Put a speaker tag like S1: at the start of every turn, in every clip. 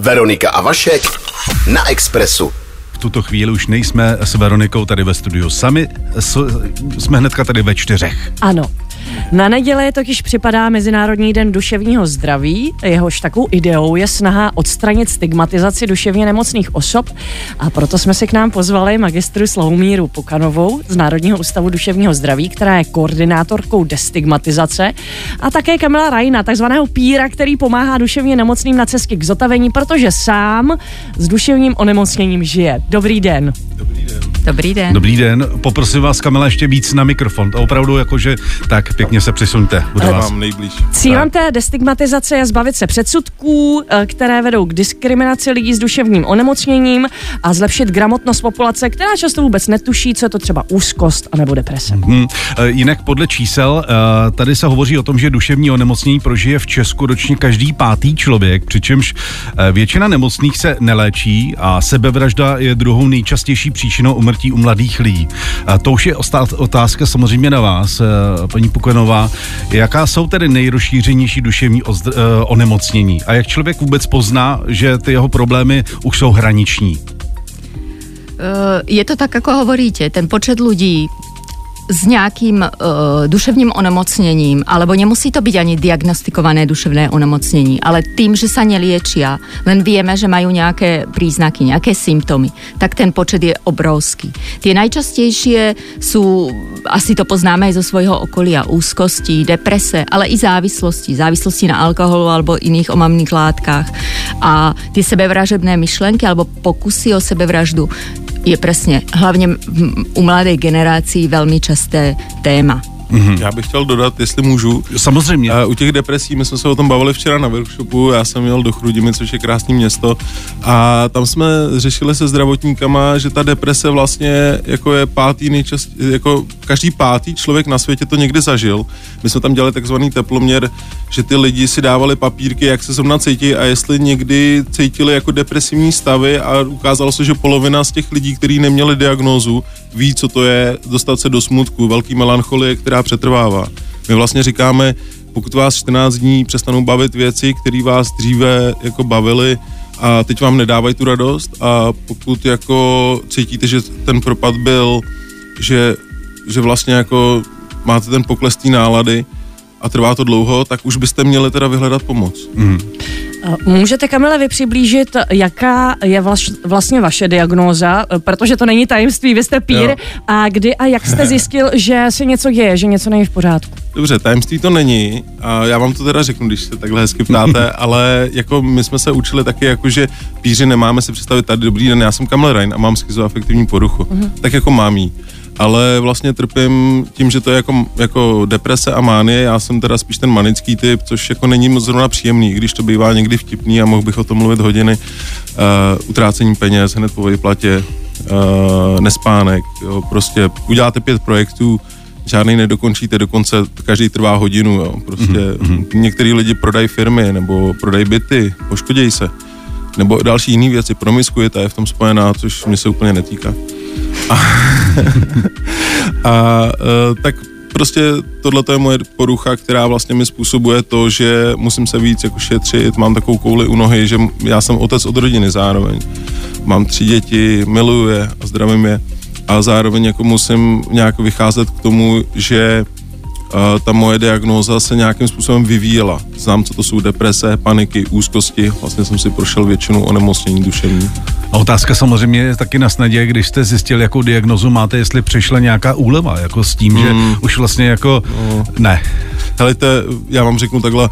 S1: Veronika a Vašek na Expressu.
S2: V tuto chvíli už nejsme s Veronikou tady ve studiu sami, jsme hnedka tady ve čtyřech.
S3: Ano, na neděli totiž připadá Mezinárodní den duševního zdraví. Jehož takovou ideou je snaha odstranit stigmatizaci duševně nemocných osob a proto jsme si k nám pozvali magistru Slahomíru Pokanovou z Národního ústavu duševního zdraví, která je koordinátorkou destigmatizace a také Kamila Rajna, takzvaného píra, který pomáhá duševně nemocným na cestě k zotavení, protože sám s duševním onemocněním žije. Dobrý den.
S2: Dobrý den.
S4: Dobrý den.
S2: Dobrý den. Poprosím vás, Kamila, ještě víc na mikrofon. Opravdu jakože tak pěkně se přisuňte.
S5: Budu vás. Mám nejblíž.
S3: Cílem té destigmatizace je zbavit se předsudků, eh, které vedou k diskriminaci lidí s duševním onemocněním a zlepšit gramotnost populace, která často vůbec netuší, co je to třeba úzkost anebo deprese.
S2: Hmm. Jinak podle čísel, eh, tady se hovoří o tom, že duševní onemocnění prožije v Česku ročně každý pátý člověk, přičemž většina nemocných se neléčí a sebevražda je druhou nejčastější příčinou umrtí u mladých lidí. To už je otázka samozřejmě na vás, paní Pukenová. Jaká jsou tedy nejrozšířenější duševní eh, onemocnění? A jak člověk vůbec pozná, že ty jeho problémy už jsou hraniční?
S4: Eh, je to tak, ako hovoríte, ten počet ľudí, s nějakým uh, duševním onemocněním, alebo nemusí to být ani diagnostikované duševné onemocnění, ale tým, že sa neliečia, len vieme, že mají nějaké príznaky, nějaké symptomy, tak ten počet je obrovský. Tie najčastejšie sú, asi to poznáme aj zo svojho okolia, úzkosti, deprese, ale i závislosti, závislosti na alkoholu alebo iných omamných látkách. A ty sebevražebné myšlenky alebo pokusy o sebevraždu, je přesně hlavně u mladé generací velmi časté téma.
S5: Mm-hmm. Já bych chtěl dodat, jestli můžu.
S2: Samozřejmě.
S5: Uh, u těch depresí, my jsme se o tom bavili včera na workshopu, já jsem jel do Chrudimi, což je krásné město, a tam jsme řešili se zdravotníkama, že ta deprese vlastně jako je pátý nejčast, jako každý pátý člověk na světě to někdy zažil. My jsme tam dělali takzvaný teploměr, že ty lidi si dávali papírky, jak se zrovna cítí a jestli někdy cítili jako depresivní stavy a ukázalo se, že polovina z těch lidí, kteří neměli diagnózu, ví, co to je dostat se do smutku, velký melancholie, která přetrvává. My vlastně říkáme, pokud vás 14 dní přestanou bavit věci, které vás dříve jako bavily a teď vám nedávají tu radost a pokud jako cítíte, že ten propad byl, že, že vlastně jako máte ten pokles té nálady a trvá to dlouho, tak už byste měli teda vyhledat pomoc. Mm.
S3: Můžete, Kamile, vy přiblížit, jaká je vlastně vaše diagnóza, protože to není tajemství, vy jste pír, jo. a kdy a jak jste zjistil, že se něco děje, že něco není v pořádku?
S5: Dobře, tajemství to není a já vám to teda řeknu, když se takhle hezky ptáte, ale jako my jsme se učili taky, jako že píři nemáme si představit tady dobrý den, já jsem Kamil Rein a mám schizoafektivní poruchu, uh-huh. tak jako mám jí ale vlastně trpím tím, že to je jako, jako deprese a mánie, já jsem teda spíš ten manický typ, což jako není moc zrovna příjemný, když to bývá někdy vtipný a mohl bych o tom mluvit hodiny, uh, utrácení peněz hned po vyplatě, uh, nespánek, jo, prostě uděláte pět projektů, žádný nedokončíte, dokonce každý trvá hodinu, jo, prostě mm-hmm. některý lidi prodají firmy nebo prodají byty, poškodějí se, nebo další jiné věci, promiskujete, je v tom spojená, což mě se úplně netýká. A, a e, tak prostě tohle je moje porucha, která vlastně mi způsobuje to, že musím se víc jako šetřit, mám takovou kouli u nohy, že já jsem otec od rodiny zároveň. Mám tři děti, miluju je a zdravím je a zároveň jako musím nějak vycházet k tomu, že ta moje diagnóza se nějakým způsobem vyvíjela. Znám, co to jsou deprese, paniky, úzkosti. Vlastně jsem si prošel většinu onemocnění duševní.
S2: A otázka samozřejmě je taky na snadě, když jste zjistil, jakou diagnozu máte, jestli přišla nějaká úleva, jako s tím, mm. že už vlastně jako no. ne.
S5: Helejte, já vám řeknu takhle,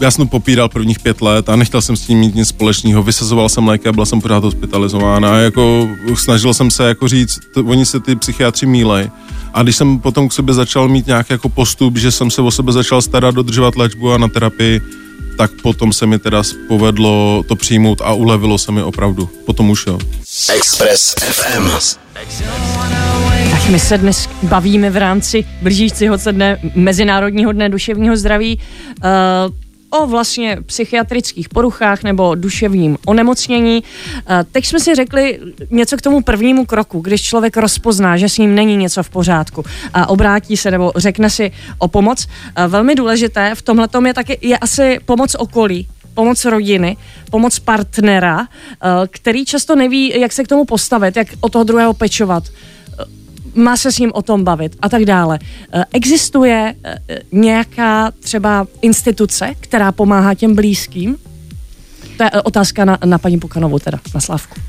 S5: já jsem to popíral prvních pět let a nechtěl jsem s tím mít nic společného. Vysazoval jsem léky a byl jsem pořád hospitalizován a jako snažil jsem se jako říct, to, oni se ty psychiatři mílej. A když jsem potom k sobě začal mít nějaký jako postup, že jsem se o sebe začal starat, dodržovat léčbu a na terapii, tak potom se mi teda povedlo to přijmout a ulevilo se mi opravdu. Potom už jo. Express FM.
S3: Tak my se dnes bavíme v rámci blížícího se dne Mezinárodního dne duševního zdraví. Uh, o vlastně psychiatrických poruchách nebo duševním onemocnění. Eh, teď jsme si řekli něco k tomu prvnímu kroku, když člověk rozpozná, že s ním není něco v pořádku a obrátí se nebo řekne si o pomoc. Eh, velmi důležité v tomhle je taky je asi pomoc okolí, pomoc rodiny, pomoc partnera, eh, který často neví, jak se k tomu postavit, jak o toho druhého pečovat má se s ním o tom bavit a tak dále. Eh, Existuje eh, nějaká třeba instituce, která pomáhá těm blízkým? To je eh, otázka na, na paní Pukanovou teda, na Slavku.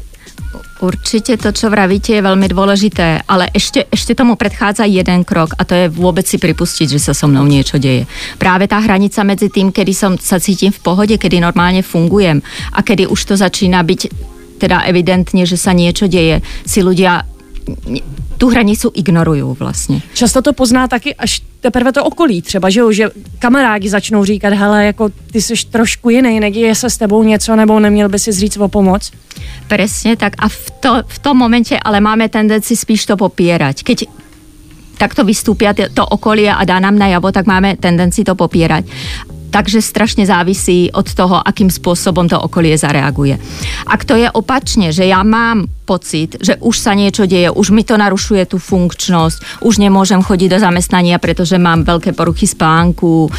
S4: Určite to, čo vravíte, je veľmi dôležité, ale ešte, ešte tomu predchádza jeden krok a to je vôbec si pripustiť, že sa so mnou niečo deje. Práve tá hranica medzi tým, kedy som sa cítim v pohode, kedy normálne fungujem a kedy už to začína byť teda evidentne, že sa niečo deje, si ľudia tu hranicu ignorujú vlastně.
S3: Často to pozná taky až teprve to okolí třeba, že jo, že kamarádi začnou říkat, hele, jako ty jsi trošku jiný, neděje se s tebou něco, nebo neměl by si říct o pomoc.
S4: Presne tak a v, to, v tom momente ale máme tendenci spíš to popierať. Keď takto vystúpia to okolie a dá nám najavo, tak máme tendenci to popierať. Takže strašne závisí od toho, akým spôsobom to okolie zareaguje. Ak to je opačne, že ja mám pocit, že už sa niečo deje, už mi to narušuje tú funkčnosť, už nemôžem chodiť do zamestnania, pretože mám veľké poruchy spánku, e,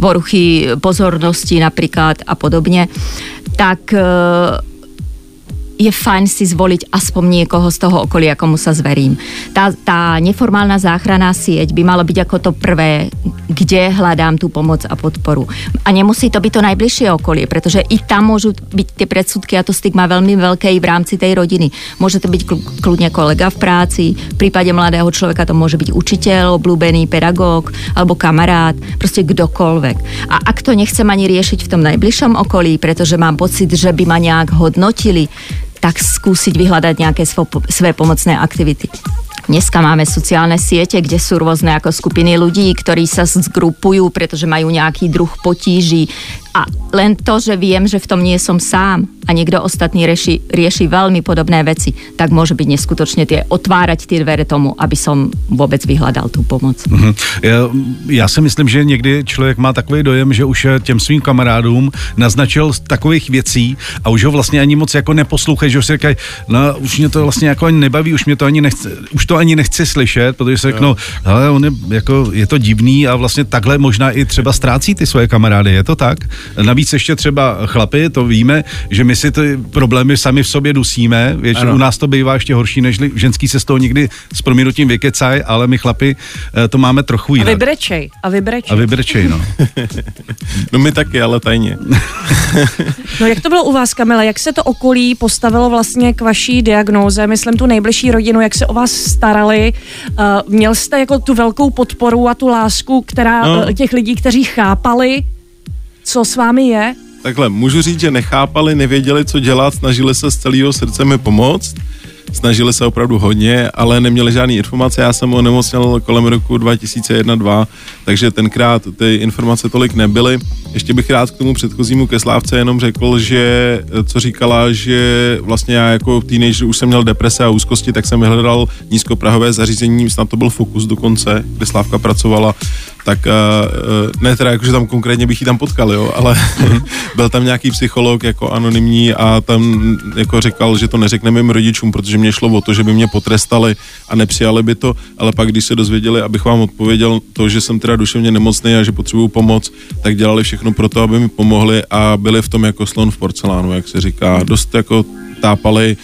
S4: poruchy pozornosti napríklad a podobne, tak e, je fajn si zvoliť aspoň niekoho z toho okolia, komu sa zverím. Tá, tá neformálna záchranná sieť by malo byť ako to prvé, kde hľadám tú pomoc a podporu. A nemusí to byť to najbližšie okolie, pretože i tam môžu byť tie predsudky a to stigma veľmi veľké i v rámci tej rodiny. Môže to kľu- kľudne kolega v práci, v prípade mladého človeka to môže byť učiteľ, obľúbený pedagóg alebo kamarát, proste kdokoľvek. A ak to nechcem ani riešiť v tom najbližšom okolí, pretože mám pocit, že by ma nejak hodnotili, tak skúsiť vyhľadať nejaké svo, svoje pomocné aktivity. Dneska máme sociálne siete, kde sú rôzne ako skupiny ľudí, ktorí sa zgrupujú, pretože majú nejaký druh potíží. A len to, že viem, že v tom nie som sám a niekto ostatný rieši, rieši veľmi podobné veci, tak môže byť neskutočne tie, otvárať tie dvere tomu, aby som vôbec vyhľadal tú pomoc.
S2: Mhm. Já, já si myslím, že někdy člověk má takový dojem, že už těm svým kamarádům naznačil takových věcí a už ho vlastně ani moc jako neposlouchají, že už si říkají, no už mě to vlastně jako ani nebaví, už mě to ani nechce, už to ani nechci slyšet, protože si řeknou, hele, on je, jako, je to divný a vlastně takhle možná i třeba ztrácí ty svoje kamarády, je to tak? Navíc ještě třeba chlapy, to víme, že my si ty problémy sami v sobě dusíme, většinou u nás to bývá ještě horší, než ženský se z toho nikdy s prominutím vykecaj, ale my chlapi eh, to máme trochu
S3: A
S2: jinak.
S3: vybrečej, a vybrečej.
S2: A vybrečej, no.
S5: No my taky, ale tajně.
S3: No jak to bylo u vás, Kamila? Jak se to okolí postavilo vlastně k vaší diagnóze? Myslím tu nejbližší rodinu, jak se o vás starali? Uh, měl jste jako tu velkou podporu a tu lásku, která
S5: No.
S3: no. těch lidí, kteří chápali, co s vámi je?
S5: Takhle, můžu říct, že nechápali, nevěděli, co dělat, snažili se z celého srdce mi pomoct. Snažili se opravdu hodně, ale neměli žádné informace. Já jsem onemocněl kolem roku 2001-2002, takže tenkrát ty informace tolik nebyly. Ještě bych rád k tomu předchozímu ke Slávce jenom řekl, že co říkala, že vlastně já jako teenager už jsem měl deprese a úzkosti, tak jsem vyhledal nízkoprahové zařízení, snad to byl Fokus dokonce, kde Slávka pracovala, tak uh, ne teda jako, že tam konkrétně bych ji tam potkal, jo, ale byl tam nějaký psycholog jako anonymní a tam jako říkal, že to neřekne mým rodičům, protože mě šlo o to, že by mě potrestali a nepřijali by to, ale pak když se dozvěděli, abych vám odpověděl to, že jsem teda duševně nemocný a že potřebuju pomoc, tak dělali všechno pro to, aby mi pomohli a byli v tom jako slon v porcelánu, jak se říká, dost jako tápali,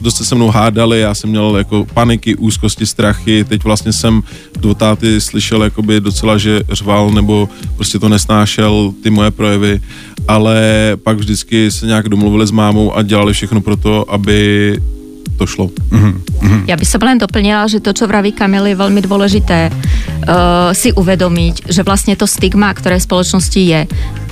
S5: dost se se mnou hádali, já jsem měl jako paniky, úzkosti, strachy, teď vlastně jsem do táty slyšel jakoby docela, že řval nebo prostě to nesnášel, ty moje projevy, ale pak vždycky se nějak domluvili s mámou a dělali všechno pro to, aby to šlo.
S4: Ja by som len doplnila, že to, čo vraví Kamil, je veľmi dôležité uh, si uvedomiť, že vlastne to stigma, ktoré v spoločnosti je,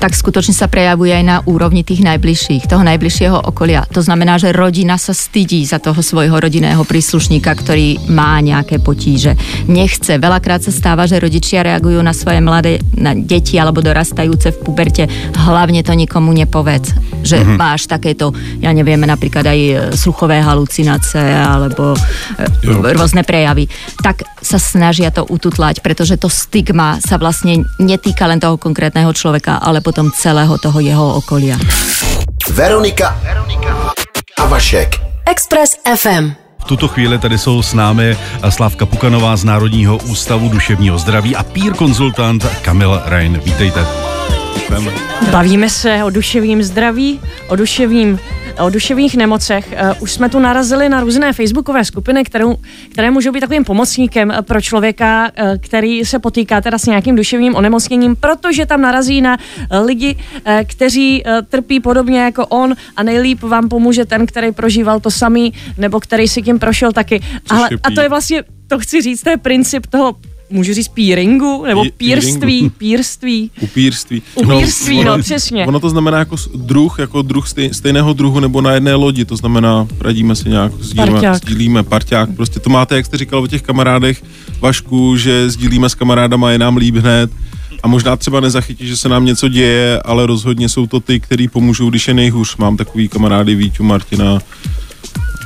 S4: tak skutočne sa prejavuje aj na úrovni tých najbližších, toho najbližšieho okolia. To znamená, že rodina sa stydí za toho svojho rodinného príslušníka, ktorý má nejaké potíže. Nechce. Veľakrát sa stáva, že rodičia reagujú na svoje mladé na deti alebo dorastajúce v puberte. Hlavne to nikomu nepovedz, že mm-hmm. máš takéto, ja neviem, napríklad aj e, sluchové halucinácie alebo
S5: Jo.
S4: e, rôzne prejavy, tak sa snažia to ututlať, pretože to stigma sa vlastne netýka len toho konkrétneho človeka, ale potom celého toho jeho okolia.
S1: Veronika a Vašek.
S6: Express FM.
S2: V tuto chvíli tady jsou s námi Slávka Pukanová z Národního ústavu duševního zdraví a pír konzultant Kamil Rein. Vítejte.
S5: Děkujeme.
S3: Bavíme se o duševním zdraví, o duševním o duševních nemocech. Uh, už jsme tu narazili na různé facebookové skupiny, kterou, které můžou být takovým pomocníkem pro člověka, uh, který se potýká teda s nějakým duševním onemocněním, protože tam narazí na lidi, kteří trpí podobně jako on a nejlíp vám pomůže ten, který prožíval to samý, nebo který si tím prošel taky. Ale, a to je vlastně, to chci říct, to je princip toho můžu říct peeringu, nebo pírství, pírství.
S5: Upírství.
S3: Upírství, no, no, přesně.
S5: Ono to znamená jako druh, jako druh stej, stejného druhu nebo na jedné lodi, to znamená, radíme se nějak, sdílíme, parťák. sdílíme parťák. Prostě to máte, jak jste říkal o těch kamarádech, Vašku, že sdílíme s kamarádama, je nám líb hned a možná třeba nezachytí, že se nám něco děje, ale rozhodně jsou to ty, který pomůžou, když je nejhůř. Mám takový kamarády Víťu, Martina,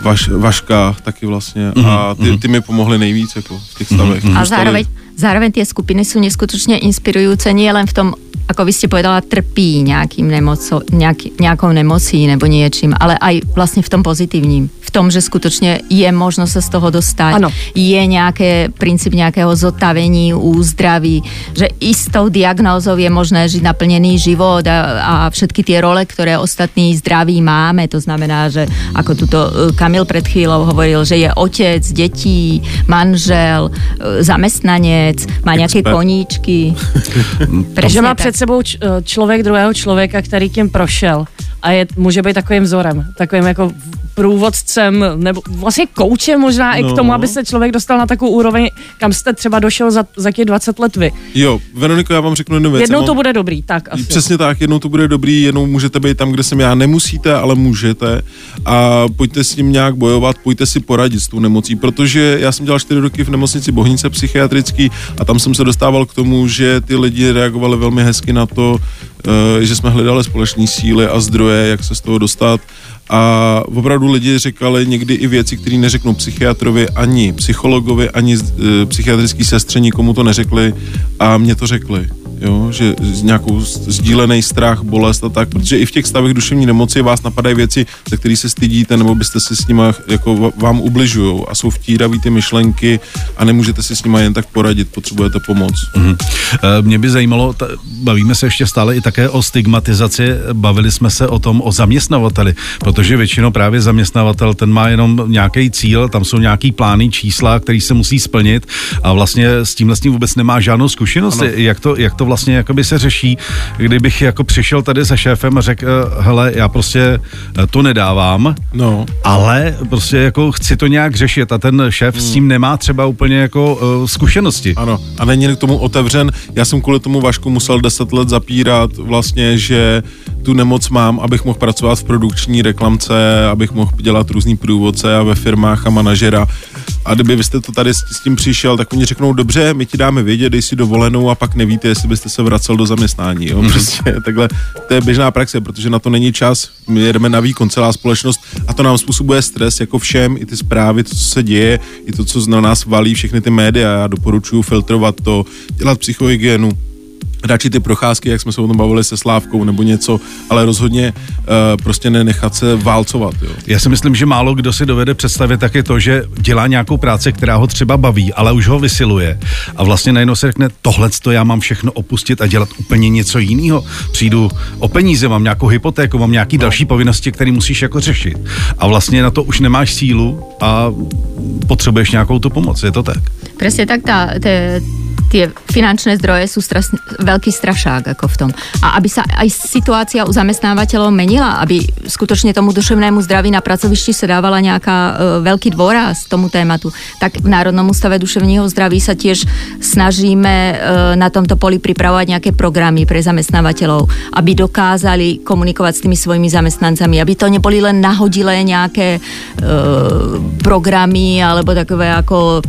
S5: Vaš, Vaška taky vlastně mm-hmm. a ty, mhm. ty mi pomohli nejvíc jako v těch stavech. Mm-hmm.
S4: A zároveň, zároveň tie skupiny sú neskutočne inspirujúce nie len v tom ako vy ste povedala, trpí nejakým nemoco, nejak, nejakou nemocí nebo niečím, ale aj vlastne v tom pozitívním. V tom, že skutočne je možno sa z toho dostať. Ano. Je nejaké princíp nejakého zotavení, úzdraví, že istou diagnózou je možné žiť naplnený život a, a všetky tie role, ktoré ostatní zdraví máme, to znamená, že ako tuto e, Kamil pred chvíľou hovoril, že je otec, detí, manžel, e, zamestnanec, má nejaké koníčky.
S3: Že má před sebou č- eh, člověk druhého člověka, který tím prošel a je, může být takovým vzorem, takovým jako průvodcem nebo vlastně koučem možná no. i k tomu, no. aby se člověk dostal na takovou úroveň, kam jste třeba došel za, za těch 20 let vy.
S5: Jo, Veroniko, já vám řeknu jednu věc.
S3: Jednou to bude dobrý, tak asi.
S5: Přesně tak, jednou to bude dobrý, jednou můžete být tam, kde jsem já. Nemusíte, ale můžete a pojďte s ním nějak bojovat, pojďte si poradit s tou nemocí, protože já jsem dělal 4 roky v nemocnici Bohnice psychiatrický a tam jsem se dostával k tomu, že ty lidi reagovali velmi hezky na to, že jsme hledali společné síly a zdroje, jak se z toho dostat. A opravdu lidi říkali někdy i věci, které neřeknou psychiatrovi, ani psychologovi, ani e, psychiatrický sestře, nikomu to neřekli a mě to řekli jo, že z nějakou sdílený strach, bolest a tak, protože i v těch stavech duševní nemoci vás napadají věci, za které se stydíte, nebo byste si s nimi jako vám ubližují a jsou vtíraví ty myšlenky a nemůžete si s nimi jen tak poradit, potřebujete pomoc. Mm-hmm.
S2: Mě by zajímalo, t- bavíme se ještě stále i také o stigmatizaci, bavili jsme se o tom o zaměstnavateli, protože většinou právě zaměstnavatel, ten má jenom nějaký cíl, tam jsou nějaký plány, čísla, který se musí splnit a vlastně s tímhle s tím vůbec nemá žádnou zkušenost, jak to, jak to vlastně jakoby se řeší, kdybych jako přišel tady se šéfem a řekl, eh, hele, já prostě eh, to nedávám, no. ale prostě jako chci to nějak řešit a ten šéf hmm. s tím nemá třeba úplně jako uh, zkušenosti.
S5: Ano, a není k tomu otevřen. Já jsem kvůli tomu Vašku musel deset let zapírat vlastně, že tu nemoc mám, abych mohl pracovat v produkční reklamce, abych mohl dělat různý průvodce a ve firmách a manažera. A kdyby vy jste to tady s, s tím přišel, tak oni řeknou, dobře, my ti dáme vědět, dej si dovolenou a pak nevíte, jestli byste se vracel do zaměstnání. Jo? Mm. Prostě takhle, to je běžná praxe, protože na to není čas, my jedeme na výkon, celá společnost a to nám způsobuje stres, jako všem, i ty zprávy, to, co se děje, i to, co na nás valí všechny ty média. Já doporučuji filtrovat to, dělat psychohygienu, radši ty procházky, jak jsme se o tom bavili se Slávkou nebo něco, ale rozhodně uh, prostě nenechat se válcovat. Jo.
S2: Já si myslím, že málo kdo si dovede představit taky to, že dělá nějakou práci, která ho třeba baví, ale už ho vysiluje a vlastně najednou se řekne, tohle to já mám všechno opustit a dělat úplně něco jiného. Přijdu o peníze, mám nějakou hypotéku, mám nějaký no. další povinnosti, které musíš jako řešit. A vlastně na to už nemáš sílu a potřebuješ nějakou tu pomoc, je to tak?
S4: Přesně tak, ta, ta, tie finančné zdroje sú stras, veľký strašák ako v tom. A aby sa aj situácia u zamestnávateľov menila, aby skutočne tomu duševnému zdraví na pracovišti sa dávala nejaká uh, veľký dôraz tomu tématu, tak v Národnom ústave duševního zdraví sa tiež snažíme uh, na tomto poli pripravovať nejaké programy pre zamestnávateľov, aby dokázali komunikovať s tými svojimi zamestnancami, aby to neboli len nahodilé nejaké uh, programy alebo takové ako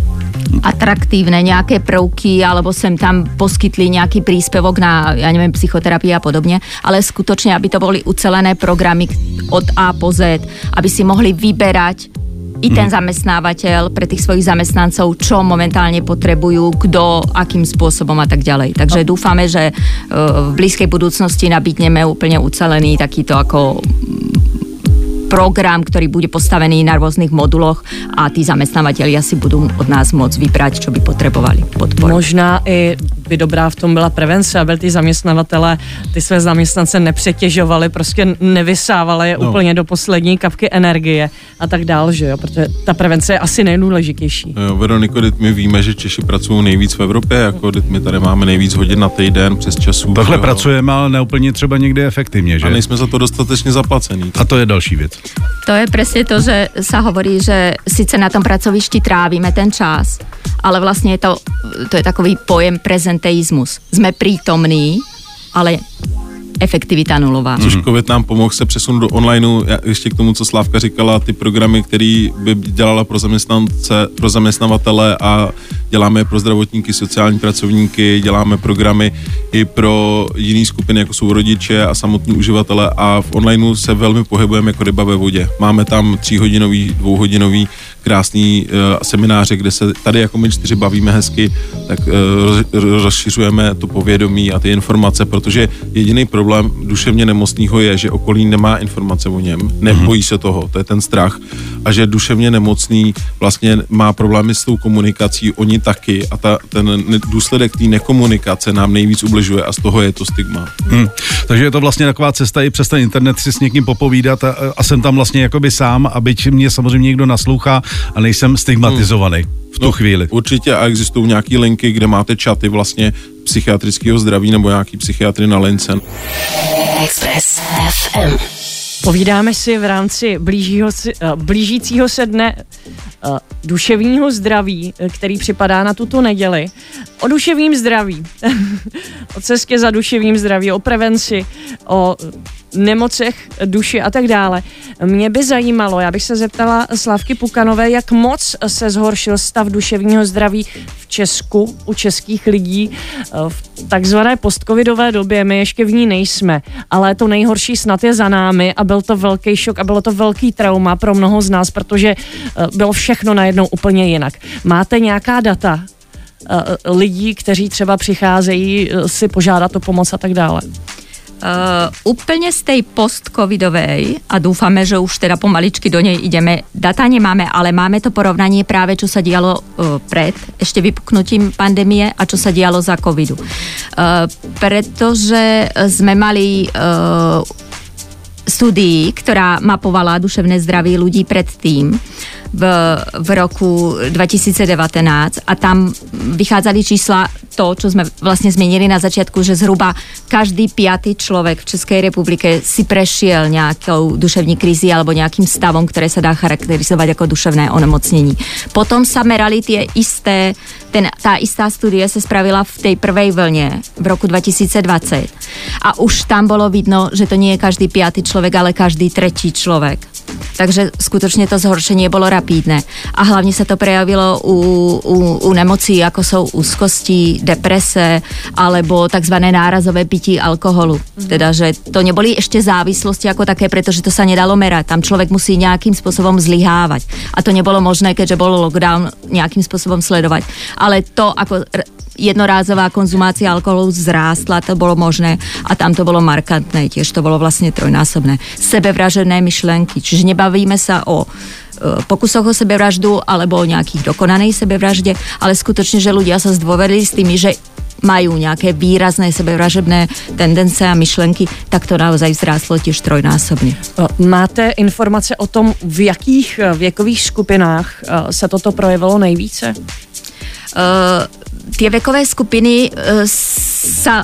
S4: atraktívne nejaké prvky alebo sem tam poskytli nejaký príspevok na, ja neviem, psychoterapii a podobne, ale skutočne, aby to boli ucelené programy od A po Z, aby si mohli vyberať i ten mhm. zamestnávateľ pre tých svojich zamestnancov, čo momentálne potrebujú, kto, akým spôsobom a tak ďalej. Takže dúfame, že v blízkej budúcnosti nabídneme úplne ucelený takýto ako program, ktorý bude postavený na rôznych moduloch a tí zamestnávateľia si budú od nás môcť vybrať, čo by potrebovali podporu.
S3: Možná i by dobrá v tom byla prevence, aby ty zaměstnavatele ty své zaměstnance nepřetěžovali, prostě nevysávali je no. úplně do poslední kapky energie a tak dál, že jo, protože ta prevence je asi nejdůležitější.
S5: Jo, Veroniko, my víme, že Češi pracují nejvíc v Evropě, jako my tady máme nejvíc hodin na týden přes časů.
S2: Takhle jo. pracujeme, ale neúplně třeba někde efektivně, že?
S5: A nejsme za to dostatečně zaplacený.
S2: A to je další věc.
S4: To je přesně to, že se hovorí, že sice na tom pracovišti trávíme ten čas, ale vlastně je to, to je takový pojem prezenteismus. Jsme přítomní, ale efektivita nulová.
S5: Což COVID nám pomohl se přesunout do onlineu, ještě k tomu, co Slávka říkala, ty programy, které by dělala pro zaměstnance, pro zaměstnavatele a děláme pro zdravotníky, sociální pracovníky, děláme programy i pro jiné skupiny, jako jsou rodiče a samotní uživatele a v onlineu se velmi pohybujeme jako ryba ve vodě. Máme tam tříhodinový, dvouhodinový krásný uh, semináře, kde se tady jako my čtyři bavíme hezky, tak uh, rozšiřujeme to povědomí a ty informace, protože jediný problém duševně nemocného je, že okolí nemá informace o něm, nebojí se toho, to je ten strach a že duševně nemocný vlastně má problémy s tou komunikací, oni taky a ta, ten důsledek té nekomunikace nám nejvíc ubližuje a z toho je to stigma. Hmm.
S2: Takže je to vlastně taková cesta i přes ten internet si s někým popovídat a, a jsem tam vlastně jakoby sám, aby mě samozřejmě někdo naslouchá a nejsem stigmatizovaný v tu no, chvíli.
S5: Určitě a existují nějaké linky, kde máte čaty vlastně psychiatrického zdraví nebo nějaký psychiatry na lince. Express
S3: FM. Povídáme si v rámci blížího, eh, blížícího se dne uh, duševního zdraví, eh, který připadá na tuto neděli, o duševním zdraví, o cestě za duševním zdraví, o prevenci, o nemocech duši a tak dále. Mě by zajímalo, já bych se zeptala Slavky Pukanové, jak moc se zhoršil stav duševního zdraví v Česku u českých lidí v takzvané postcovidové době. My ještě v ní nejsme, ale to nejhorší snad je za námi a byl to velký šok a bylo to velký trauma pro mnoho z nás, protože bylo vše všechno najednou úplně jinak. Máte nějaká data uh, lidí, kteří třeba přicházejí uh, si požádat o pomoc a tak dále?
S4: Uh, úplně z tej post-covidovej a dúfame, že už teda pomaličky do nej ideme. Data nemáme, ale máme to porovnanie práve, čo sa dialo uh, pred ešte vypuknutím pandémie a čo sa dialo za covidu. Uh, pretože sme mali uh, studii, ktorá mapovala duševné zdraví ľudí predtým v, v roku 2019 a tam vychádzali čísla to, čo sme vlastne zmenili na začiatku, že zhruba každý piatý človek v Českej republike si prešiel nejakou duševní krízy alebo nejakým stavom, ktoré sa dá charakterizovať ako duševné onemocnení. Potom sa merali tie isté, ten, tá istá studie sa spravila v tej prvej vlne v roku 2020 a už tam bolo vidno, že to nie je každý piatý človek, ale každý tretí človek. Takže skutočne to zhoršenie bolo rapídne. A hlavne sa to prejavilo u, u, u nemocí, ako sú úzkosti, deprese alebo tzv. nárazové pití alkoholu. Mm. Teda, že to neboli ešte závislosti ako také, pretože to sa nedalo merať. Tam človek musí nejakým spôsobom zlyhávať. A to nebolo možné, keďže bol lockdown, nejakým spôsobom sledovať. Ale to, ako jednorázová konzumácia alkoholu zrástla, to bolo možné a tam to bolo markantné, tiež to bolo vlastne trojnásobné. Sebevražené myšlenky, čiže nebavíme sa o pokusoch o sebevraždu alebo o nejakých dokonanej sebevražde, ale skutočne, že ľudia sa zdôverili s tými, že majú nejaké výrazné sebevražebné tendence a myšlenky, tak to naozaj vzrástlo tiež trojnásobně.
S3: Máte informace o tom, v jakých věkových skupinách se toto projevilo nejvíce?
S4: Uh, tie vekové skupiny uh, sa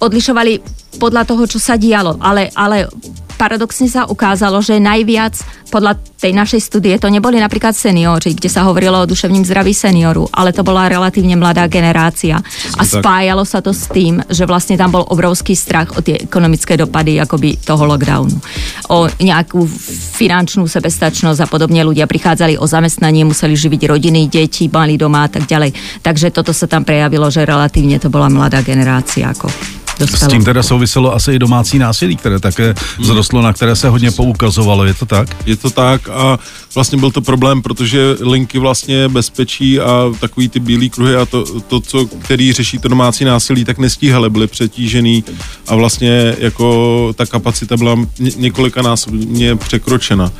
S4: odlišovali podľa toho, čo sa dialo, ale, ale paradoxne sa ukázalo, že najviac podľa tej našej studie to neboli napríklad seniori, kde sa hovorilo o duševním zdraví senioru, ale to bola relatívne mladá generácia. A spájalo sa to s tým, že vlastne tam bol obrovský strach o tie ekonomické dopady akoby toho lockdownu. O nejakú finančnú sebestačnosť a podobne ľudia prichádzali o zamestnanie, museli živiť rodiny, deti, mali doma a tak ďalej. Takže toto sa tam prejavilo, že relatívne to bola mladá generácia. Ako
S2: dostalo. S tím teda souviselo asi i domácí násilí, které také vzrostlo, na které se hodně poukazovalo, je to tak?
S5: Je to tak a vlastně byl to problém, protože linky vlastně bezpečí a takový ty bílé kruhy a to, to, co, který řeší to domácí násilí, tak nestíhali, byli přetížený a vlastně jako ta kapacita byla několika násobně překročena.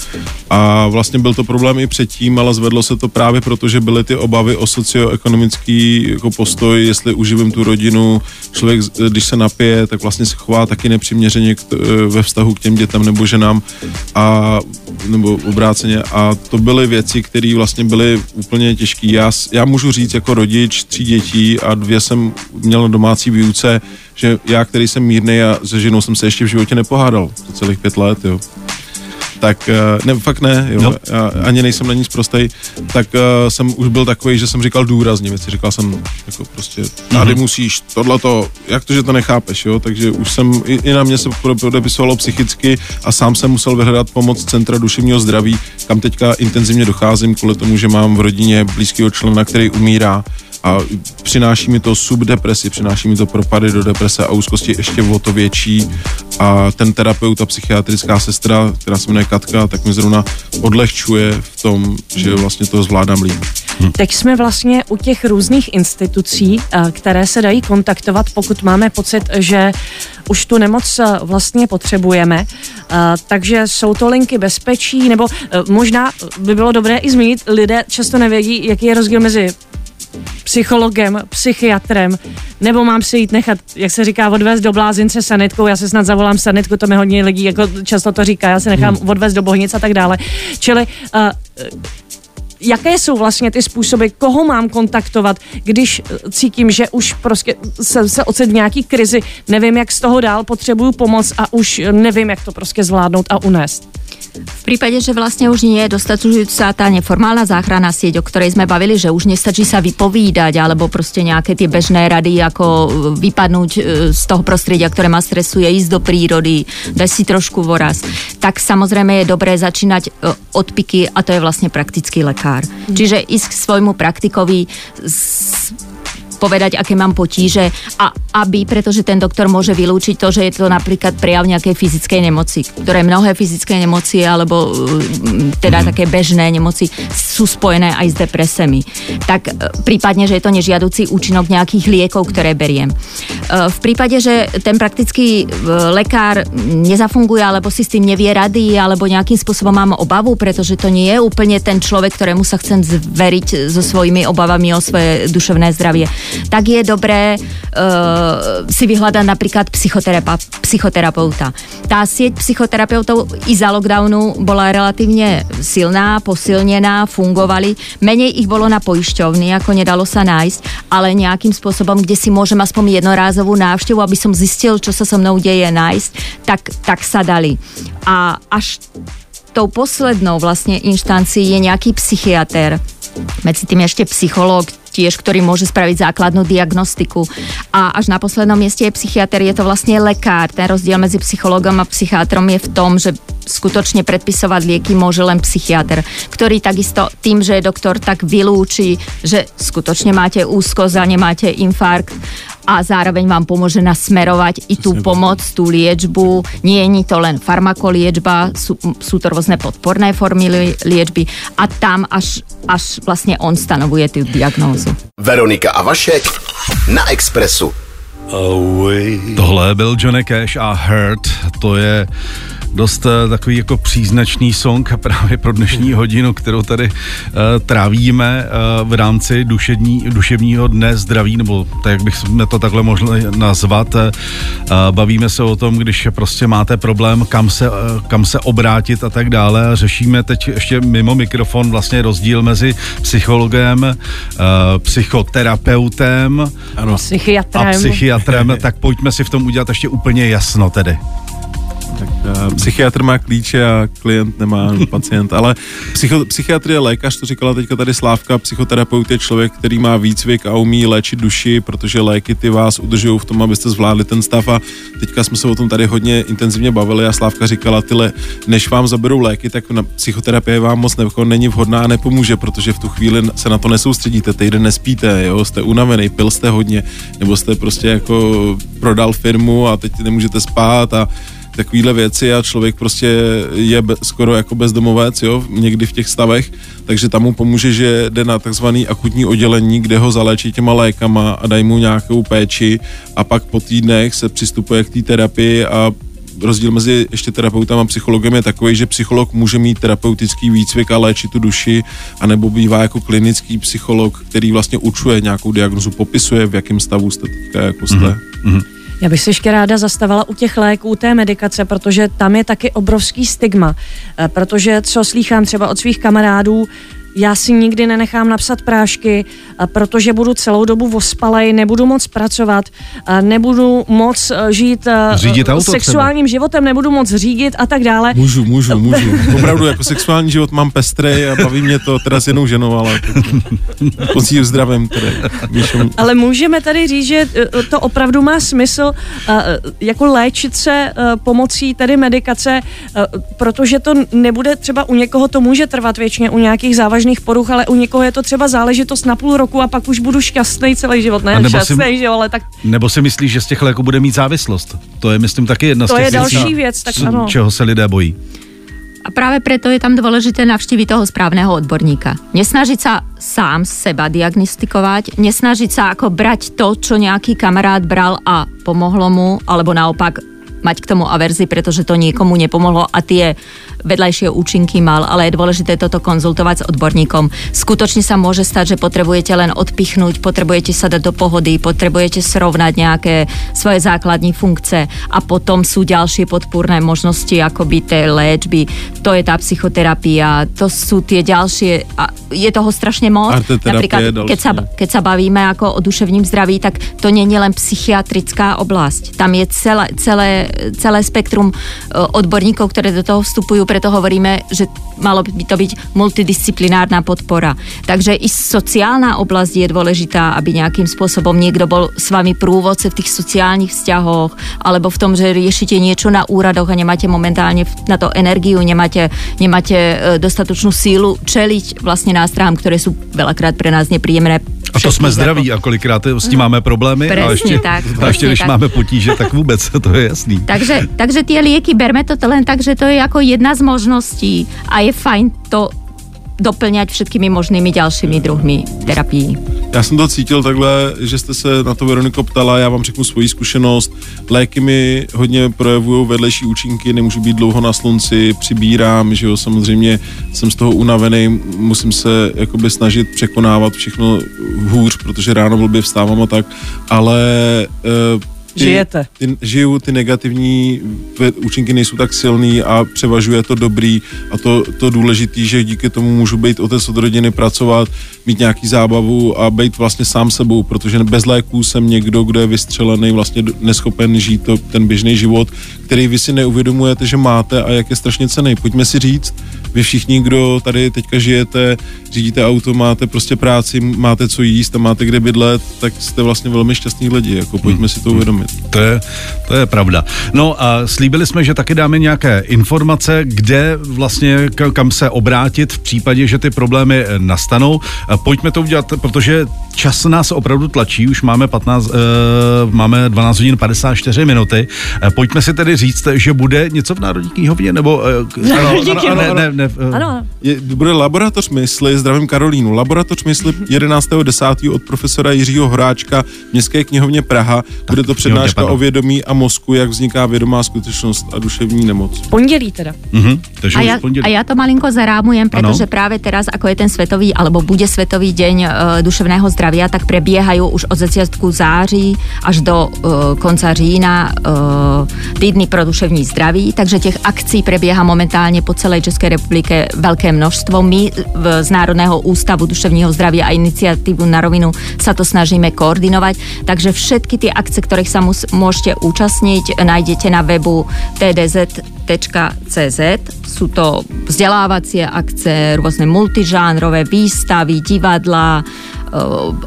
S5: A vlastně byl to problém i předtím, ale zvedlo se to právě proto, že byly ty obavy o socioekonomický jako postoj, jestli uživím tu rodinu, člověk, když se napije, tak vlastně se chová taky nepřiměřeně k, ve vztahu k těm dětem nebo ženám a nebo obráceně. A to byly věci, které vlastně byly úplně těžké. Já, já můžu říct jako rodič tří dětí a dvě jsem měl na domácí výuce, že já, který jsem mírný a se ženou jsem se ještě v životě nepohádal. Za celých pět let, jo tak eh, ne, fakt ne, jo, no. já ani nejsem na nic prostej, tak uh, jsem už byl takový, že jsem říkal důrazně věci, říkal jsem jako prostě, tady mm-hmm. musíš, tohleto, jak to, že to nechápeš, jo, takže už jsem, i, i na mě se podepisovalo psychicky a sám jsem musel vyhledat pomoc Centra duševního zdraví, kam teďka intenzivně docházím kvůli tomu, že mám v rodině blízkého člena, který umírá, a přináší mi to subdepresi, přináší mi to propady do deprese a úzkosti ještě o to větší a ten terapeut a psychiatrická sestra, která se jmenuje Katka, tak mi zrovna odlehčuje v tom, že vlastně to zvládám líp.
S3: Hm. Teď jsme vlastně u těch různých institucí, eh, které se dají kontaktovat, pokud máme pocit, že už tu nemoc eh, vlastně potřebujeme. Eh, takže jsou to linky bezpečí, nebo možná by bylo dobré i zmínit, lidé často nevědí, jaký je rozdíl mezi psychologem, psychiatrem, nebo mám si jít nechat, jak se říká, odvést do blázince sanitkou, já se snad zavolám sanitku, to mi hodně lidí jako často to říká, já se nechám hmm. odvést do bohnic a tak dále. Čili uh, jaké jsou vlastně ty způsoby, koho mám kontaktovat, když cítím, že už prostě se, se ocet v nějaký krizi, nevím, jak z toho dál, potřebuju pomoc a už nevím, jak to prostě zvládnout a unést.
S4: V prípade, že vlastne už nie je dostačujúca tá neformálna záchrana sieť, o ktorej sme bavili, že už nestačí sa vypovídať alebo proste nejaké tie bežné rady, ako e, vypadnúť e, z toho prostredia, ktoré ma stresuje, ísť do prírody, dať si trošku voraz, tak samozrejme je dobré začínať e, odpiky a to je vlastne praktický lekár. Čiže ísť k svojmu praktikovi s povedať, aké mám potíže a aby, pretože ten doktor môže vylúčiť to, že je to napríklad prejav nejakej fyzickej nemoci, ktoré mnohé fyzické nemoci alebo mm, teda mm. také bežné nemoci sú spojené aj s depresemi. Tak e, prípadne, že je to nežiaducí účinok nejakých liekov, ktoré beriem. E, v prípade, že ten praktický e, lekár nezafunguje alebo si s tým nevie rady alebo nejakým spôsobom mám obavu, pretože to nie je úplne ten človek, ktorému sa chcem zveriť so svojimi obavami o svoje duševné zdravie tak je dobré uh, si vyhľadať napríklad psychoterapeuta. Tá sieť psychoterapeutov i za lockdownu bola relatívne silná, posilnená, fungovali. Menej ich bolo na poišťovny, ako nedalo sa nájsť, ale nejakým spôsobom, kde si môžem aspoň jednorázovú návštevu, aby som zistil, čo sa so mnou deje nájsť, tak, tak sa dali. A až tou poslednou vlastne inštancií je nejaký psychiatr, medzi tým ešte psychológ, tiež, ktorý môže spraviť základnú diagnostiku. A až na poslednom mieste je psychiatr, je to vlastne lekár. Ten rozdiel medzi psychologom a psychiatrom je v tom, že skutočne predpisovať lieky môže len psychiatr, ktorý takisto tým, že je doktor, tak vylúči, že skutočne máte úzkosť a nemáte infarkt a zároveň vám pomôže nasmerovať i tú pomoc, tú liečbu. Nie je to len farmakoliečba, sú, sú to rôzne podporné formy liečby a tam až, až vlastne on stanovuje tú diagnózu.
S1: Veronika a Vašek na Expressu.
S2: Away. Tohle byl Johnny Cash a Hurt, to je dost uh, takový jako příznačný song právě pro dnešní hodinu, kterou tady uh, trávíme uh, v rámci duševní, duševního dne zdraví, nebo tak, jak bychom to takhle mohli nazvat. Uh, bavíme se o tom, když prostě máte problém, kam se, uh, kam se obrátit a tak dále a řešíme teď ještě mimo mikrofon vlastně rozdíl mezi psychologem, uh, psychoterapeutem
S3: ano. psychiatrem.
S2: a psychiatrem, tak pojďme si v tom udělat ještě úplně jasno tedy.
S5: Tak uh, psychiatr má klíče a klient nemá pacient, ale psycho, psychiatr je lékař, to říkala teďka tady Slávka, psychoterapeut je člověk, který má výcvik a umí léčit duši, protože léky ty vás udržují v tom, abyste zvládli ten stav. A teďka jsme se o tom tady hodně intenzivně bavili a Slávka říkala, tyle, než vám zaberou léky, tak na psychoterapie vám moc nevko, není vhodná a nepomůže, protože v tu chvíli se na to nesoustředíte, týden nespíte, jo, jste unavený, pil jste hodně, nebo jste prostě jako prodal firmu a teď nemůžete spát a takovýhle věci a člověk prostě je be, skoro jako bezdomovec, jo, někdy v těch stavech, takže tam mu pomůže, že jde na takzvaný akutní oddělení, kde ho zaléčí těma lékama a dají mu nějakou péči a pak po týdnech se přistupuje k té terapii a rozdíl mezi ještě terapeutem a psychologem je takový, že psycholog může mít terapeutický výcvik a léčit tu duši, anebo bývá jako klinický psycholog, který vlastně učuje nějakou diagnozu, popisuje, v jakém stavu jste teďka jako jste. Mm-hmm.
S3: Já bych se ještě ráda zastavila u těch léků, té medikace, protože tam je taky obrovský stigma. Eh, protože co slýchám třeba od svých kamarádů, já si nikdy nenechám napsat prášky, protože budu celou dobu vospalej, nebudu moc pracovat, nebudu moc e, žít
S2: řídit auto
S3: sexuálním třeba. životem, nebudu moc řídit a tak dále.
S5: Můžu, můžu, můžu. Opravdu jako sexuální život mám pestrej a baví mě to teda s jednou ženou, ale posíl zdravím tedy.
S3: Ale můžeme tady říct, že e, to opravdu má smysl jako léčit se e, pomocí tedy medikace, protože to nebude třeba u někoho to může trvat většině u nějakých závažných vážných poruch, ale u někoho je to třeba záležitost na půl roku a pak už budu šťastný celý život. Ne, nebo šťastný, si, že ale tak...
S2: Nebo si myslíš, že z těch léků bude mít závislost? To je, myslím, taky jedna
S3: to
S2: z těch
S3: je další věcí, věc, tak ano.
S2: čeho se lidé bojí.
S4: A práve preto je tam dôležité navštíviť toho správneho odborníka. Nesnažiť sa sám seba diagnostikovať, nesnažiť sa ako brať to, čo nejaký kamarát bral a pomohlo mu, alebo naopak mať k tomu averzi, pretože to niekomu nepomohlo a tie vedľajšie účinky mal, ale je dôležité toto konzultovať s odborníkom. Skutočne sa môže stať, že potrebujete len odpichnúť, potrebujete sa dať do pohody, potrebujete srovnať nejaké svoje základní funkce a potom sú ďalšie podpúrne možnosti akoby tej léčby. To je tá psychoterapia, to sú tie ďalšie, a je toho strašne moc.
S5: Napríklad,
S4: keď sa, keď sa bavíme ako o duševním zdraví, tak to nie je len psychiatrická oblasť. Tam je celé, celé, celé spektrum e, odborníkov, ktoré do toho vstupujú preto hovoríme, že malo by to byť multidisciplinárna podpora. Takže i sociálna oblasť je dôležitá, aby nejakým spôsobom niekto bol s vami prúvodce v tých sociálnych vzťahoch, alebo v tom, že riešite niečo na úradoch a nemáte momentálne na to energiu, nemáte, nemáte e, dostatočnú sílu čeliť vlastne nástrahám, ktoré sú veľakrát pre nás nepríjemné
S2: a to jsme zdraví a kolikrát s tím máme problémy.
S4: Presne
S2: a ještě,
S4: tak.
S2: A ještě když tak. máme potíže, tak vůbec, to je jasný.
S4: Takže, takže tie lieky, berme to len tak, že to je jako jedna z možností a je fajn to doplňať všetkými možnými ďalšími druhmi terapií.
S5: Já jsem to cítil takhle, že jste se na to Veroniko ptala, já vám řeknu svoji zkušenost. Léky mi hodně projevují vedlejší účinky, nemůžu být dlouho na slunci, přibírám, že jo, samozřejmě jsem z toho unavený, musím se jakoby snažit překonávat všechno hůř, protože ráno blbě vstávám a tak, ale e,
S3: ty, žijete.
S5: Ty, žiju, ty negativní účinky nejsou tak silný a převažuje to dobrý a to, to důležitý, že díky tomu můžu být otec od rodiny, pracovat, mít nějaký zábavu a být vlastně sám sebou, protože bez léků jsem někdo, kdo je vystřelený, vlastně neschopen žít to, ten běžný život, který vy si neuvědomujete, že máte a jak je strašně cený. Pojďme si říct, vy všichni, kdo tady teďka žijete, řídíte auto, máte prostě práci, máte co jíst a máte kde bydlet, tak jste vlastně velmi šťastní lidi, jako pojďme hmm. si to uvědomit.
S2: To je, to je pravda. No a slíbili jsme, že taky dáme nějaké informace, kde vlastně kam se obrátit v případě, že ty problémy nastanou. Pojďme to udělat, protože čas nás opravdu tlačí, už máme 15, uh, eh, máme 12 hodin 54 minuty. Pojďme si tedy říct, že bude něco v Národní knihovně, nebo...
S3: Uh, ano, ano, ano, ne, ne, ne,
S5: uh, ano. Je, bude laboratoř mysli, zdravím Karolínu, laboratoř mysli 11.10. od profesora Jiřího Horáčka v Městské knihovně Praha. Tak, bude to přednáška o vědomí a mozku, jak vzniká vědomá skutečnost a duševní nemoc.
S3: Pondělí teda.
S2: Uh-huh,
S4: a, ja, a ja to malinko zarámujem, pretože ano. práve teraz, ako je ten svetový, alebo bude svetový deň uh, duševného zdravia, zdravia, tak prebiehajú už od začiatku září až do uh, konca října uh, týdny pro duševní zdraví, takže těch akcí prebieha momentálně po celé České republike velké množstvo. My v, z Národného ústavu duševního zdraví a iniciatívu na rovinu sa to snažíme koordinovať, takže všetky tie akce, ktorých sa mus, môžete účastniť, nájdete na webu tdz.cz. Sú to vzdelávacie akce, rôzne multižánrové výstavy, divadla,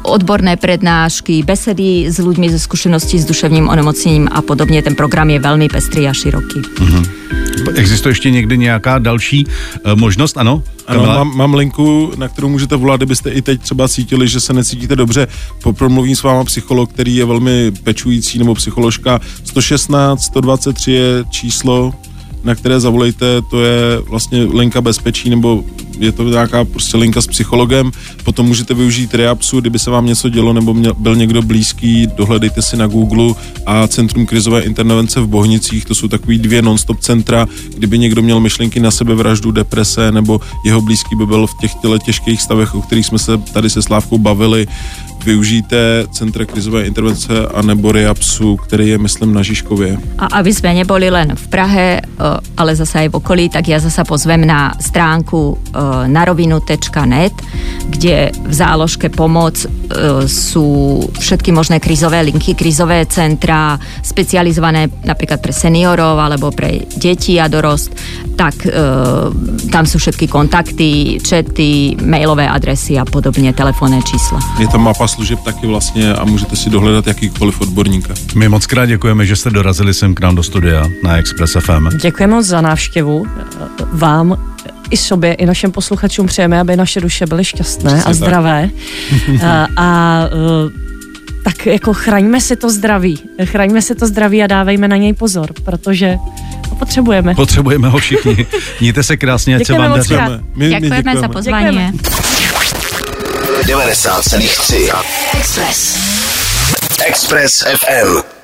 S4: odborné prednášky, besedy s ľuďmi ze zkušeností s duševním onemocněním a podobně. Ten program je velmi pestrý a široký. Mm-hmm.
S2: Existuje ještě někdy nějaká další uh, možnost? Ano?
S5: Ano, mám, mám linku, na kterou můžete volat, kdybyste i teď třeba cítili, že se necítíte dobře. Promluvím s váma psycholog, který je velmi pečující, nebo psycholožka. 116 123 je číslo, na které zavolejte, to je vlastně linka bezpečí nebo je to nějaká prostě linka s psychologem, potom můžete využít Reapsu, kdyby se vám něco dělo nebo měl, byl někdo blízký, dohledejte si na Google a Centrum krizové intervence v Bohnicích, to jsou takový dvě non-stop centra, kdyby někdo měl myšlenky na sebevraždu, deprese nebo jeho blízký by byl v těch těžkých stavech, o kterých jsme se tady se Slávkou bavili, využijte Centra krizové intervence a nebo Reapsu, který je, myslím, na Žižkově.
S4: A aby jsme neboli len v Prahe, ale zase aj v okolí, tak ja zase pozvem na stránku narovinu.net, kde v záložke pomoc sú všetky možné krizové linky, krizové centra, specializované napríklad pre seniorov alebo pre deti a dorost, tak tam sú všetky kontakty, čety, mailové adresy a podobně, telefónne čísla.
S5: Je tam mapa služeb taky vlastně a můžete si dohledat jakýkoliv odborníka.
S2: My moc krát děkujeme, že jste dorazili sem k nám do studia na Express FM.
S3: Děkujeme moc za návštěvu. Vám i sobě, i našim posluchačům přejeme, aby naše duše byly šťastné Přesně a zdravé. a, a tak jako chraňme si to zdraví. Chraňme si to zdraví a dávejme na něj pozor, protože ho potřebujeme.
S2: Potřebujeme ho všichni. Mějte se krásně, ať se vám daří.
S4: My, děkujeme, děkujeme za pozvání.
S1: 90,3 Express. Express FM.